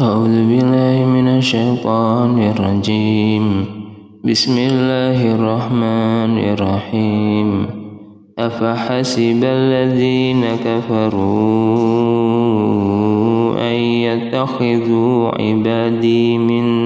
أعوذ بالله من الشيطان الرجيم. بسم الله الرحمن الرحيم. أفحسب الذين كفروا أن يتخذوا عبادي من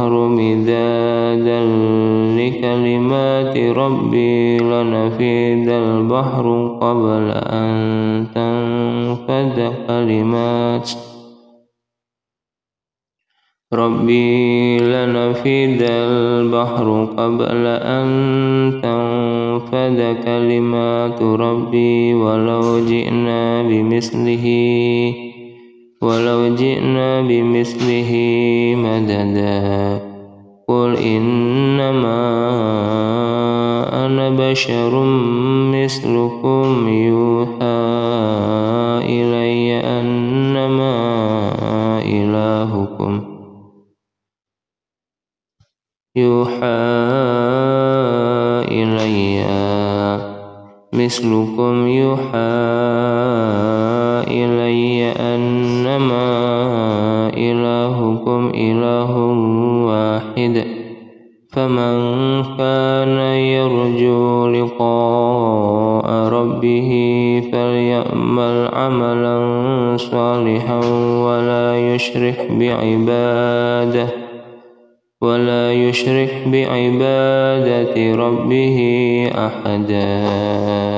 البحر مدادا لكلمات ربي لنفيد البحر قبل أن تنفد كلمات ربي لنفيد البحر قبل أن تنفد كلمات ربي ولو جئنا بمثله ولو جئنا بمثله مددا. قل إنما أنا بشر مثلكم يوحى إلي أنما إلهكم. يوحى إلي مثلكم يوحى فمن كان يرجو لقاء ربه فليعمل عملا صالحا ولا يشرك بعباده ولا يشرك بعبادة ربه أحدا.